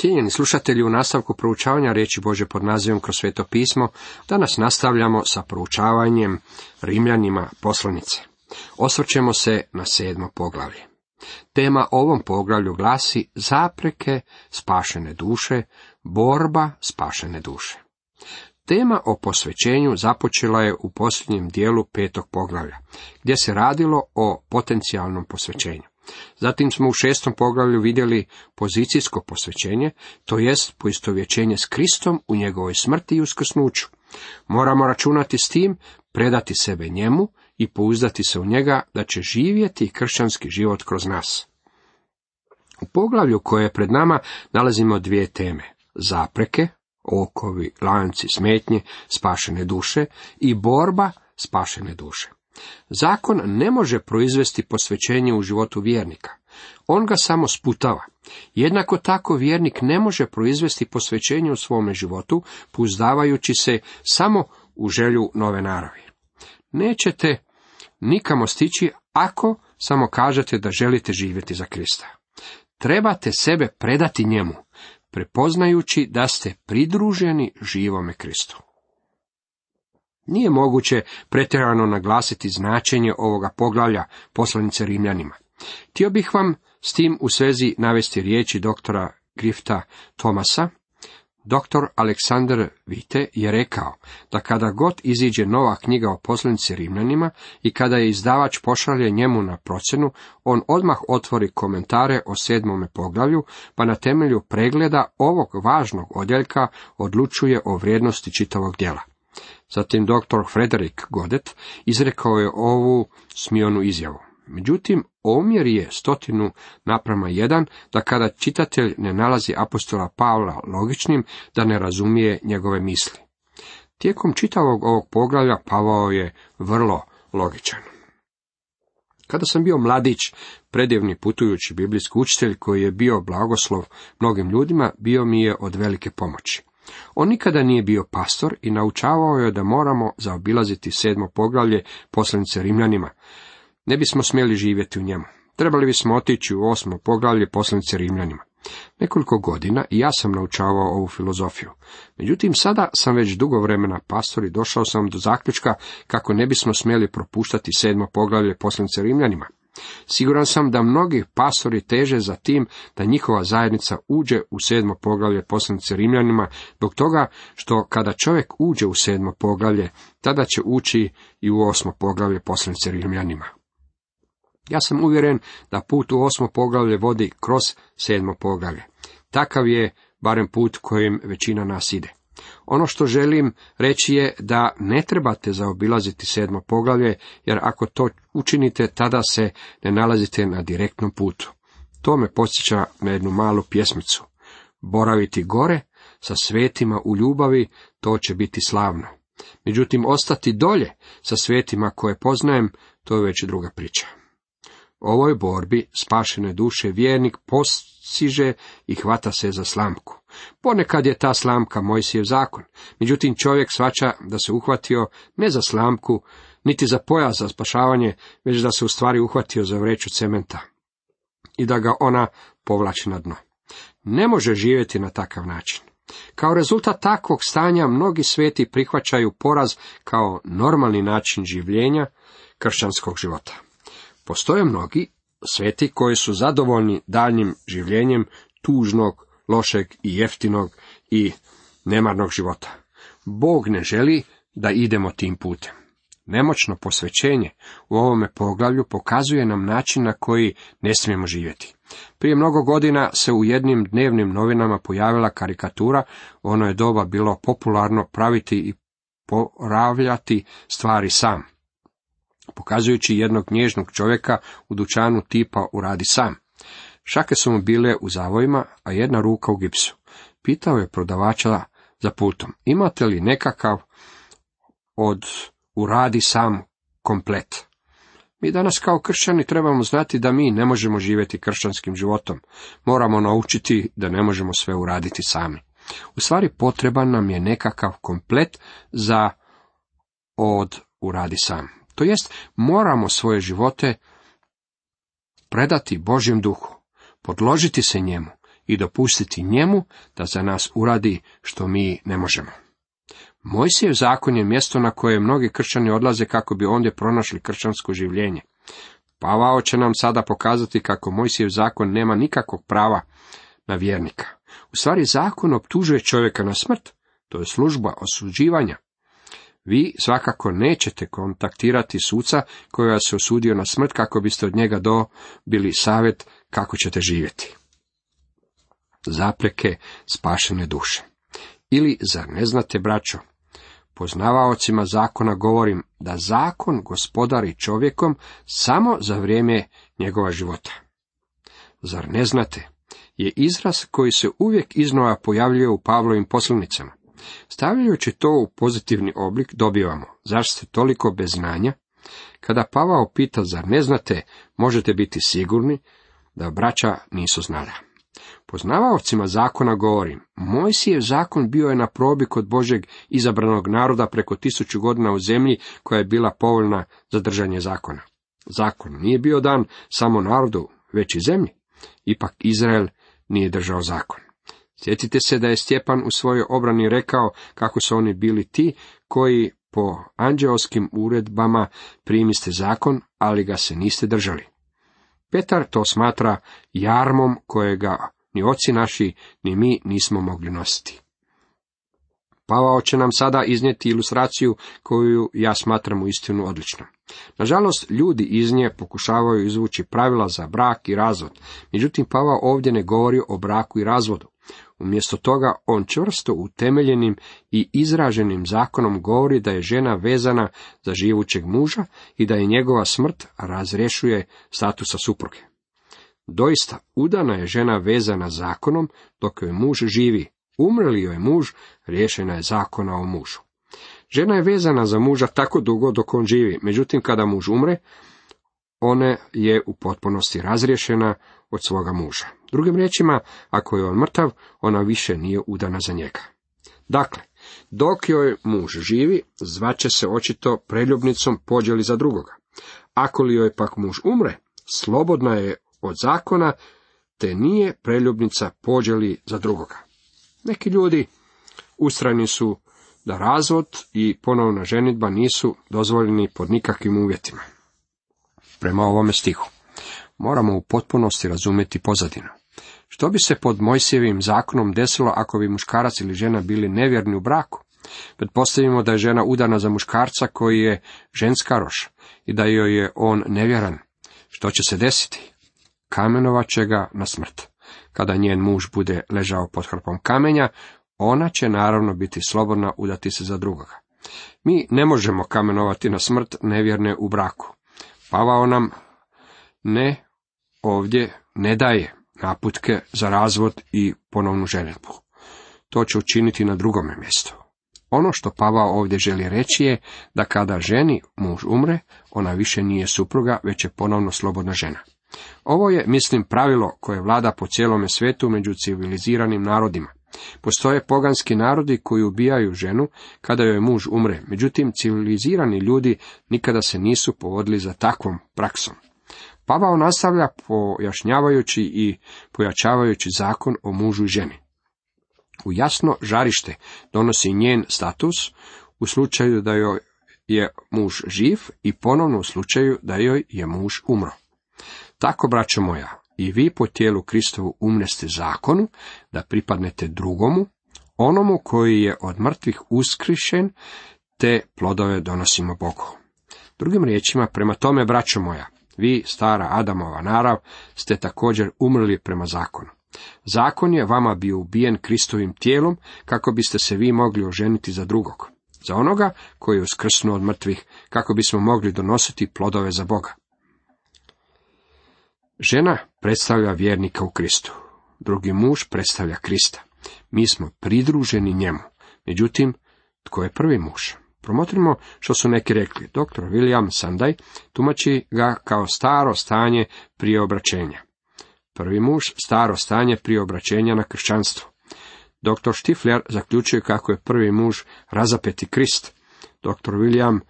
Cijenjeni slušatelji, u nastavku proučavanja riječi Bože pod nazivom kroz sveto pismo, danas nastavljamo sa proučavanjem Rimljanima poslanice. Osvrćemo se na sedmo poglavlje. Tema ovom poglavlju glasi zapreke spašene duše, borba spašene duše. Tema o posvećenju započela je u posljednjem dijelu petog poglavlja, gdje se radilo o potencijalnom posvećenju. Zatim smo u šestom poglavlju vidjeli pozicijsko posvećenje, to jest poistovjećenje s Kristom u njegovoj smrti i uskrsnuću. Moramo računati s tim, predati sebe njemu i pouzdati se u njega da će živjeti kršćanski život kroz nas. U poglavlju koje je pred nama nalazimo dvije teme. Zapreke, okovi, lanci, smetnje, spašene duše i borba spašene duše. Zakon ne može proizvesti posvećenje u životu vjernika. On ga samo sputava. Jednako tako vjernik ne može proizvesti posvećenje u svome životu, puzdavajući se samo u želju nove naravi. Nećete nikamo stići ako samo kažete da želite živjeti za Krista. Trebate sebe predati njemu, prepoznajući da ste pridruženi živome Kristu. Nije moguće pretjerano naglasiti značenje ovoga poglavlja poslanice Rimljanima. Htio bih vam s tim u svezi navesti riječi doktora Grifta Tomasa. Doktor Aleksandar Vite je rekao da kada god iziđe nova knjiga o poslanici Rimljanima i kada je izdavač pošalje njemu na procenu, on odmah otvori komentare o sedmome poglavlju, pa na temelju pregleda ovog važnog odjeljka odlučuje o vrijednosti čitavog djela. Zatim dr. Frederik Godet izrekao je ovu smionu izjavu. Međutim, omjer je stotinu naprama jedan, da kada čitatelj ne nalazi apostola Pavla logičnim, da ne razumije njegove misli. Tijekom čitavog ovog poglavlja Pavao je vrlo logičan. Kada sam bio mladić, predivni putujući biblijski učitelj koji je bio blagoslov mnogim ljudima, bio mi je od velike pomoći. On nikada nije bio pastor i naučavao je da moramo zaobilaziti sedmo poglavlje poslanice Rimljanima. Ne bismo smjeli živjeti u njemu. Trebali bismo otići u osmo poglavlje poslanice Rimljanima. Nekoliko godina i ja sam naučavao ovu filozofiju. Međutim, sada sam već dugo vremena pastor i došao sam do zaključka kako ne bismo smjeli propuštati sedmo poglavlje poslanice Rimljanima. Siguran sam da mnogi pastori teže za tim da njihova zajednica uđe u sedmo poglavlje poslanice Rimljanima, zbog toga što kada čovjek uđe u sedmo poglavlje, tada će ući i u osmo poglavlje poslanice Rimljanima. Ja sam uvjeren da put u osmo poglavlje vodi kroz sedmo poglavlje. Takav je barem put kojim većina nas ide. Ono što želim reći je da ne trebate zaobilaziti sedmo poglavlje, jer ako to učinite, tada se ne nalazite na direktnom putu. To me podsjeća na jednu malu pjesmicu. Boraviti gore, sa svetima u ljubavi, to će biti slavno. Međutim, ostati dolje sa svetima koje poznajem, to je već druga priča. Ovoj borbi spašene duše vjernik postiže i hvata se za slamku. Ponekad je ta slamka Mojsijev zakon, međutim čovjek svača da se uhvatio ne za slamku, niti za pojas za spašavanje, već da se u stvari uhvatio za vreću cementa i da ga ona povlači na dno. Ne može živjeti na takav način. Kao rezultat takvog stanja mnogi sveti prihvaćaju poraz kao normalni način življenja kršćanskog života. Postoje mnogi sveti koji su zadovoljni daljnjim življenjem tužnog, lošeg i jeftinog i nemarnog života. Bog ne želi da idemo tim putem. Nemoćno posvećenje u ovome poglavlju pokazuje nam način na koji ne smijemo živjeti. Prije mnogo godina se u jednim dnevnim novinama pojavila karikatura, ono je doba bilo popularno praviti i poravljati stvari sam pokazujući jednog nježnog čovjeka u dućanu tipa uradi sam. Šake su mu bile u zavojima, a jedna ruka u gipsu. Pitao je prodavača za pultom, imate li nekakav od uradi sam komplet? Mi danas kao kršćani trebamo znati da mi ne možemo živjeti kršćanskim životom. Moramo naučiti da ne možemo sve uraditi sami. U stvari potreban nam je nekakav komplet za od uradi sam. To jest, moramo svoje živote predati Božjem duhu, podložiti se njemu i dopustiti njemu da za nas uradi što mi ne možemo. Mojsijev zakon je mjesto na koje mnogi kršćani odlaze kako bi ondje pronašli kršćansko življenje. Pavao će nam sada pokazati kako Mojsijev zakon nema nikakvog prava na vjernika. U stvari zakon optužuje čovjeka na smrt, to je služba osuđivanja. Vi svakako nećete kontaktirati suca koji se osudio na smrt kako biste od njega dobili savjet kako ćete živjeti. Zapreke spašene duše. Ili zar ne znate, braćo, poznavaocima zakona govorim da zakon gospodari čovjekom samo za vrijeme njegova života. Zar ne znate, je izraz koji se uvijek iznova pojavljuje u Pavlovim poslanicama. Stavljajući to u pozitivni oblik dobivamo, zašto ste toliko bez znanja? Kada Pavao pita, zar ne znate, možete biti sigurni da braća nisu znala. Poznavaocima zakona govorim, Mojsijev zakon bio je na probi kod Božeg izabranog naroda preko tisuću godina u zemlji koja je bila povoljna za držanje zakona. Zakon nije bio dan samo narodu, već i zemlji. Ipak Izrael nije držao zakon. Sjetite se da je Stjepan u svojoj obrani rekao kako su oni bili ti koji po anđeoskim uredbama primiste zakon, ali ga se niste držali. Petar to smatra jarmom kojega ni oci naši, ni mi nismo mogli nositi. Pavao će nam sada iznijeti ilustraciju koju ja smatram u istinu odličnom. Nažalost, ljudi iz nje pokušavaju izvući pravila za brak i razvod, međutim Pavao ovdje ne govori o braku i razvodu. Umjesto toga, on čvrsto utemeljenim i izraženim zakonom govori da je žena vezana za živućeg muža i da je njegova smrt razrješuje statusa supruge. Doista, udana je žena vezana zakonom dok joj muž živi. Umrli joj muž, riješena je zakona o mužu. Žena je vezana za muža tako dugo dok on živi, međutim kada muž umre, ona je u potpunosti razriješena od svoga muža. Drugim riječima, ako je on mrtav, ona više nije udana za njega. Dakle, dok joj muž živi, zvaće se očito preljubnicom pođeli za drugoga. Ako li joj pak muž umre, slobodna je od zakona, te nije preljubnica pođeli za drugoga. Neki ljudi ustrajni su da razvod i ponovna ženitba nisu dozvoljeni pod nikakvim uvjetima. Prema ovome stihu moramo u potpunosti razumjeti pozadinu. Što bi se pod Mojsijevim zakonom desilo ako bi muškarac ili žena bili nevjerni u braku? Pretpostavimo da je žena udana za muškarca koji je ženska roš i da joj je on nevjeran. Što će se desiti? Kamenovat će ga na smrt. Kada njen muž bude ležao pod hrpom kamenja, ona će naravno biti slobodna udati se za drugoga. Mi ne možemo kamenovati na smrt nevjerne u braku. Pavao nam ne ovdje ne daje naputke za razvod i ponovnu ženitbu. To će učiniti na drugome mjestu. Ono što Pavao ovdje želi reći je da kada ženi muž umre, ona više nije supruga, već je ponovno slobodna žena. Ovo je, mislim, pravilo koje vlada po cijelome svijetu među civiliziranim narodima. Postoje poganski narodi koji ubijaju ženu kada joj muž umre, međutim civilizirani ljudi nikada se nisu povodili za takvom praksom. Pavao nastavlja pojašnjavajući i pojačavajući zakon o mužu i ženi. U jasno žarište donosi njen status u slučaju da joj je muž živ i ponovno u slučaju da joj je muž umro. Tako, braćo moja, i vi po tijelu Kristovu umneste zakonu, da pripadnete drugomu, onomu koji je od mrtvih uskrišen, te plodove donosimo Bogu. Drugim riječima, prema tome, braćo moja, vi, stara Adamova narav, ste također umrli prema zakonu. Zakon je vama bio ubijen Kristovim tijelom, kako biste se vi mogli oženiti za drugog. Za onoga koji je uskrsnuo od mrtvih, kako bismo mogli donositi plodove za Boga. Žena predstavlja vjernika u Kristu. Drugi muž predstavlja Krista. Mi smo pridruženi njemu. Međutim, tko je prvi muž? Promotrimo što su neki rekli. Dr. William Sandaj tumači ga kao staro stanje prije obraćenja. Prvi muž, staro stanje prije obraćenja na kršćanstvo. Dr. Stifler zaključuje kako je prvi muž razapeti Krist. Dr. William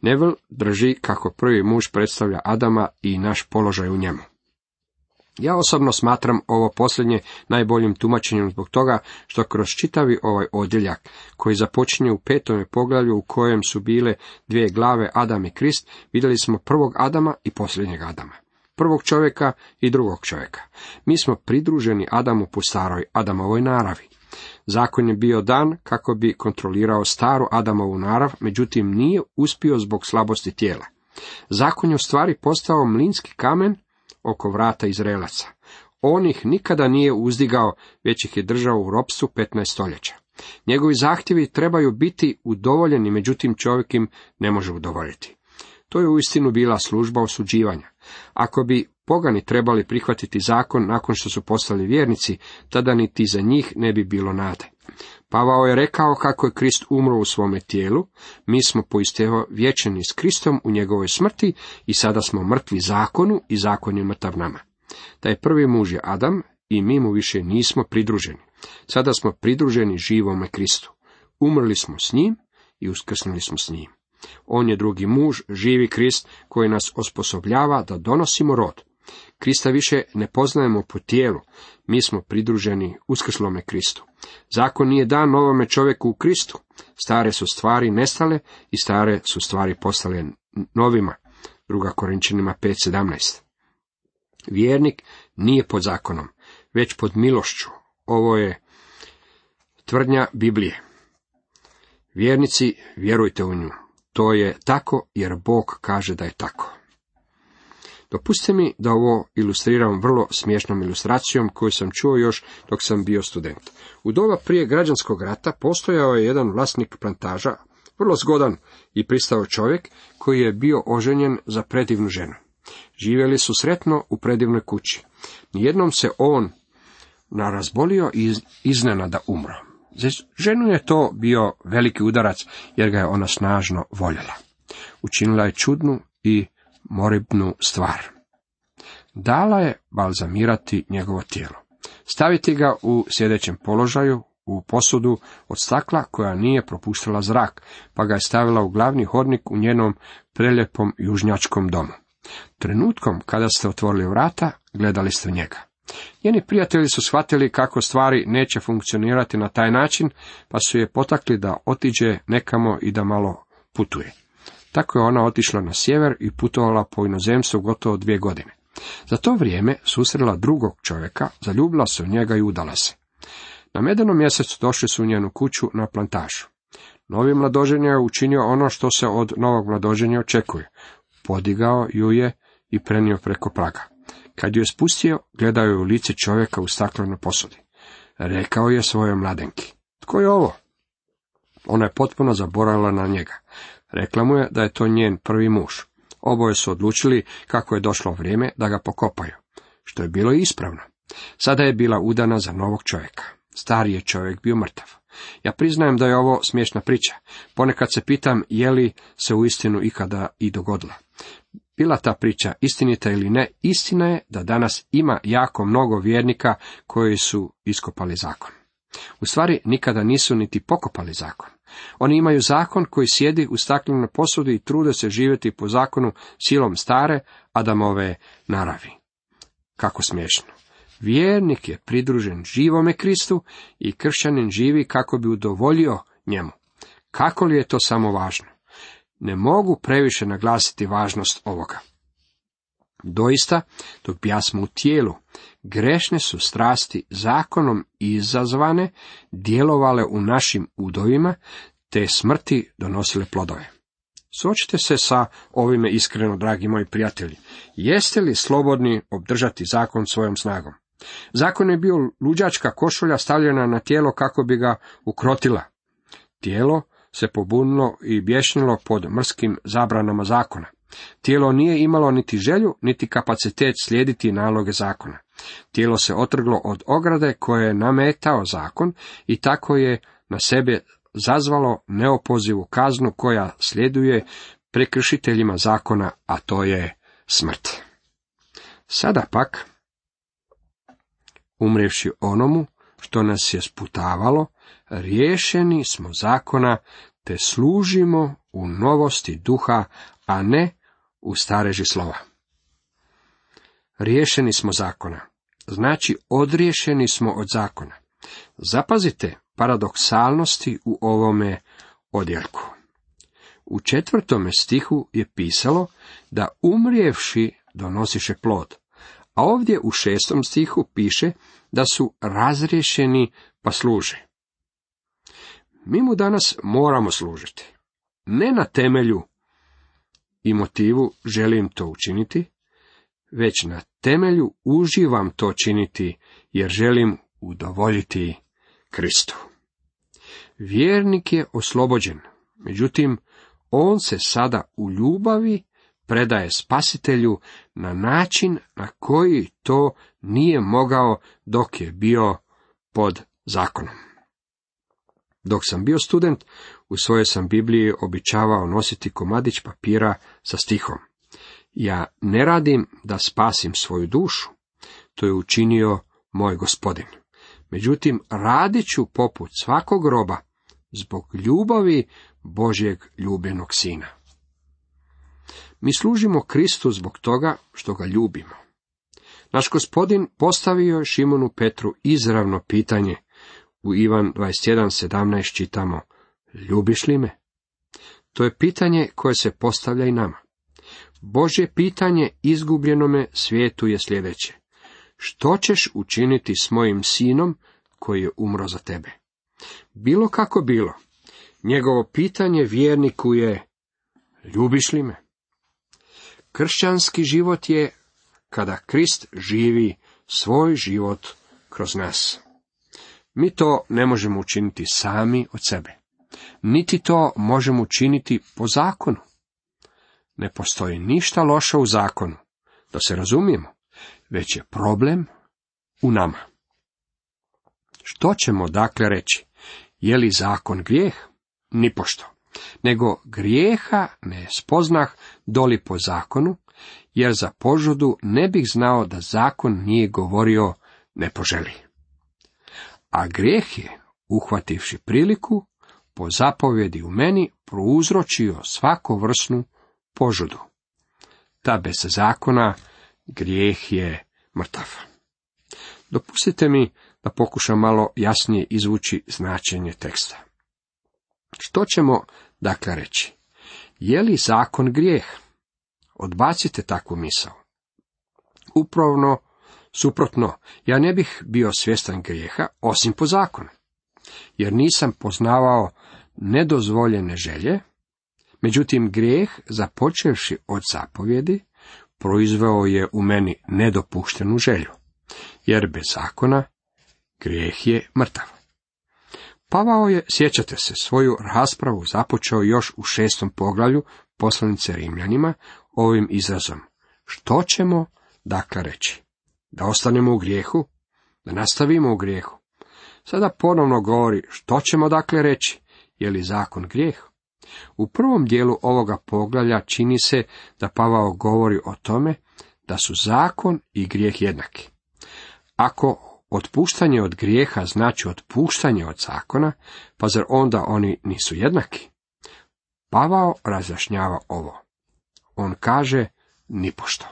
Neville drži kako prvi muž predstavlja Adama i naš položaj u njemu. Ja osobno smatram ovo posljednje najboljim tumačenjem zbog toga što kroz čitavi ovaj odjeljak, koji započinje u petome poglavlju u kojem su bile dvije glave Adam i Krist, vidjeli smo prvog Adama i posljednjeg Adama. Prvog čovjeka i drugog čovjeka. Mi smo pridruženi Adamu po staroj Adamovoj naravi. Zakon je bio dan kako bi kontrolirao staru Adamovu narav, međutim nije uspio zbog slabosti tijela. Zakon je u stvari postao mlinski kamen oko vrata Izraelaca. On ih nikada nije uzdigao, već ih je držao u ropstvu 15 stoljeća. Njegovi zahtjevi trebaju biti udovoljeni, međutim čovjek im ne može udovoljiti. To je uistinu bila služba osuđivanja. Ako bi pogani trebali prihvatiti zakon nakon što su postali vjernici, tada niti za njih ne bi bilo nade. Pavao je rekao kako je Krist umro u svome tijelu, mi smo poistevo vječeni s Kristom u njegovoj smrti i sada smo mrtvi zakonu i zakon je mrtav nama. Taj prvi muž je Adam i mi mu više nismo pridruženi. Sada smo pridruženi živome Kristu. Umrli smo s njim i uskrsnuli smo s njim. On je drugi muž, živi Krist, koji nas osposobljava da donosimo rod. Krista više ne poznajemo po tijelu, mi smo pridruženi uskrslome Kristu. Zakon nije dan novome čovjeku u Kristu. Stare su stvari nestale i stare su stvari postale novima. Druga Korinčanima 5.17. Vjernik nije pod zakonom, već pod milošću. Ovo je tvrdnja Biblije. Vjernici, vjerujte u nju. To je tako jer Bog kaže da je tako. Dopustite mi da ovo ilustriram vrlo smiješnom ilustracijom koju sam čuo još dok sam bio student. U doba prije građanskog rata postojao je jedan vlasnik plantaža, vrlo zgodan i pristao čovjek koji je bio oženjen za predivnu ženu. Živjeli su sretno u predivnoj kući. Nijednom se on narazbolio i iznenada umro. Za ženu je to bio veliki udarac, jer ga je ona snažno voljela. Učinila je čudnu i moribnu stvar. Dala je balzamirati njegovo tijelo. Staviti ga u sljedećem položaju, u posudu od stakla koja nije propuštala zrak, pa ga je stavila u glavni hodnik u njenom preljepom južnjačkom domu. Trenutkom kada ste otvorili vrata, gledali ste njega. Njeni prijatelji su shvatili kako stvari neće funkcionirati na taj način, pa su je potakli da otiđe nekamo i da malo putuje. Tako je ona otišla na sjever i putovala po inozemstvu gotovo dvije godine. Za to vrijeme susrela drugog čovjeka, zaljubila se u njega i udala se. Na medenom mjesecu došli su u njenu kuću na plantažu. Novi mladoženja je učinio ono što se od novog mladoženja očekuje. Podigao ju je i prenio preko praga. Kad ju je spustio, gledao je u lice čovjeka u staklenoj posudi. Rekao je svojoj mladenki. Tko je ovo? Ona je potpuno zaboravila na njega. Rekla mu je da je to njen prvi muž. Oboje su odlučili kako je došlo vrijeme da ga pokopaju, što je bilo ispravno. Sada je bila udana za novog čovjeka. Stari je čovjek bio mrtav. Ja priznajem da je ovo smiješna priča. Ponekad se pitam je li se u istinu ikada i dogodila. Bila ta priča istinita ili ne, istina je da danas ima jako mnogo vjernika koji su iskopali zakon. U stvari nikada nisu niti pokopali zakon. Oni imaju zakon koji sjedi u staklenoj posudi i trude se živjeti po zakonu silom stare Adamove naravi. Kako smiješno. Vjernik je pridružen živome Kristu i kršćanin živi kako bi udovoljio njemu. Kako li je to samo važno? Ne mogu previše naglasiti važnost ovoga. Doista, dok smo u tijelu, grešne su strasti zakonom izazvane, djelovale u našim udovima, te smrti donosile plodove. Sočite se sa ovime iskreno, dragi moji prijatelji. Jeste li slobodni obdržati zakon svojom snagom? Zakon je bio luđačka košulja stavljena na tijelo kako bi ga ukrotila. Tijelo se pobunilo i bješnilo pod mrskim zabranama zakona. Tijelo nije imalo niti želju, niti kapacitet slijediti naloge zakona. Tijelo se otrglo od ograde koje je nametao zakon i tako je na sebe zazvalo neopozivu kaznu koja sljeduje prekršiteljima zakona, a to je smrt. Sada pak, umrevši onomu što nas je sputavalo, riješeni smo zakona, te služimo u novosti duha, a ne u stareži slova. Riješeni smo zakona. znači odriješeni smo od zakona. Zapazite paradoksalnosti u ovome odjelku. U četvrtome stihu je pisalo da umrijevši donosiše plod, a ovdje u šestom stihu piše da su razriješeni pa služe. Mi mu danas moramo služiti. Ne na temelju i motivu želim to učiniti, već na temelju uživam to činiti jer želim udovoljiti Kristu. Vjernik je oslobođen, međutim, on se sada u ljubavi predaje spasitelju na način na koji to nije mogao dok je bio pod zakonom. Dok sam bio student, u svojoj sam Bibliji običavao nositi komadić papira sa stihom. Ja ne radim da spasim svoju dušu, to je učinio moj gospodin. Međutim, radit ću poput svakog roba, zbog ljubavi Božjeg ljubljenog sina. Mi služimo Kristu zbog toga što ga ljubimo. Naš gospodin postavio Šimonu Petru izravno pitanje. U Ivan 21.17 čitamo, ljubiš li me? To je pitanje koje se postavlja i nama. Božje pitanje izgubljenome svijetu je sljedeće. Što ćeš učiniti s mojim sinom koji je umro za tebe? Bilo kako bilo, njegovo pitanje vjerniku je, ljubiš li me? Kršćanski život je kada Krist živi svoj život kroz nas. Mi to ne možemo učiniti sami od sebe. Niti to možemo učiniti po zakonu. Ne postoji ništa loše u zakonu, da se razumijemo, već je problem u nama. Što ćemo dakle reći? Je li zakon grijeh? Nipošto. Nego grijeha ne spoznah doli po zakonu, jer za požudu ne bih znao da zakon nije govorio ne poželi. A grijeh je, uhvativši priliku, po zapovjedi u meni prouzročio svako vrsnu požudu. Ta bez zakona grijeh je mrtav. Dopustite mi da pokušam malo jasnije izvući značenje teksta. Što ćemo dakle reći? Je li zakon grijeh? Odbacite takvu misao. Upravno, suprotno, ja ne bih bio svjestan grijeha osim po zakonu, jer nisam poznavao nedozvoljene želje, međutim grijeh, započevši od zapovjedi, proizveo je u meni nedopuštenu želju, jer bez zakona grijeh je mrtav. Pavao je, sjećate se, svoju raspravu započeo još u šestom poglavlju poslanice Rimljanima ovim izrazom. Što ćemo dakle reći? Da ostanemo u grijehu? Da nastavimo u grijehu? Sada ponovno govori što ćemo dakle reći? Je li zakon grijeh? U prvom dijelu ovoga poglavlja čini se da Pavao govori o tome da su zakon i grijeh jednaki. Ako otpuštanje od grijeha znači otpuštanje od zakona, pa zar onda oni nisu jednaki? Pavao razjašnjava ovo. On kaže nipošto.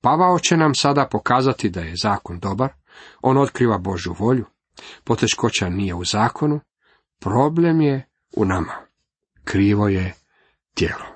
Pavao će nam sada pokazati da je zakon dobar, on otkriva Božju volju, poteškoća nije u zakonu, problem je u nama, krivo je tijelo.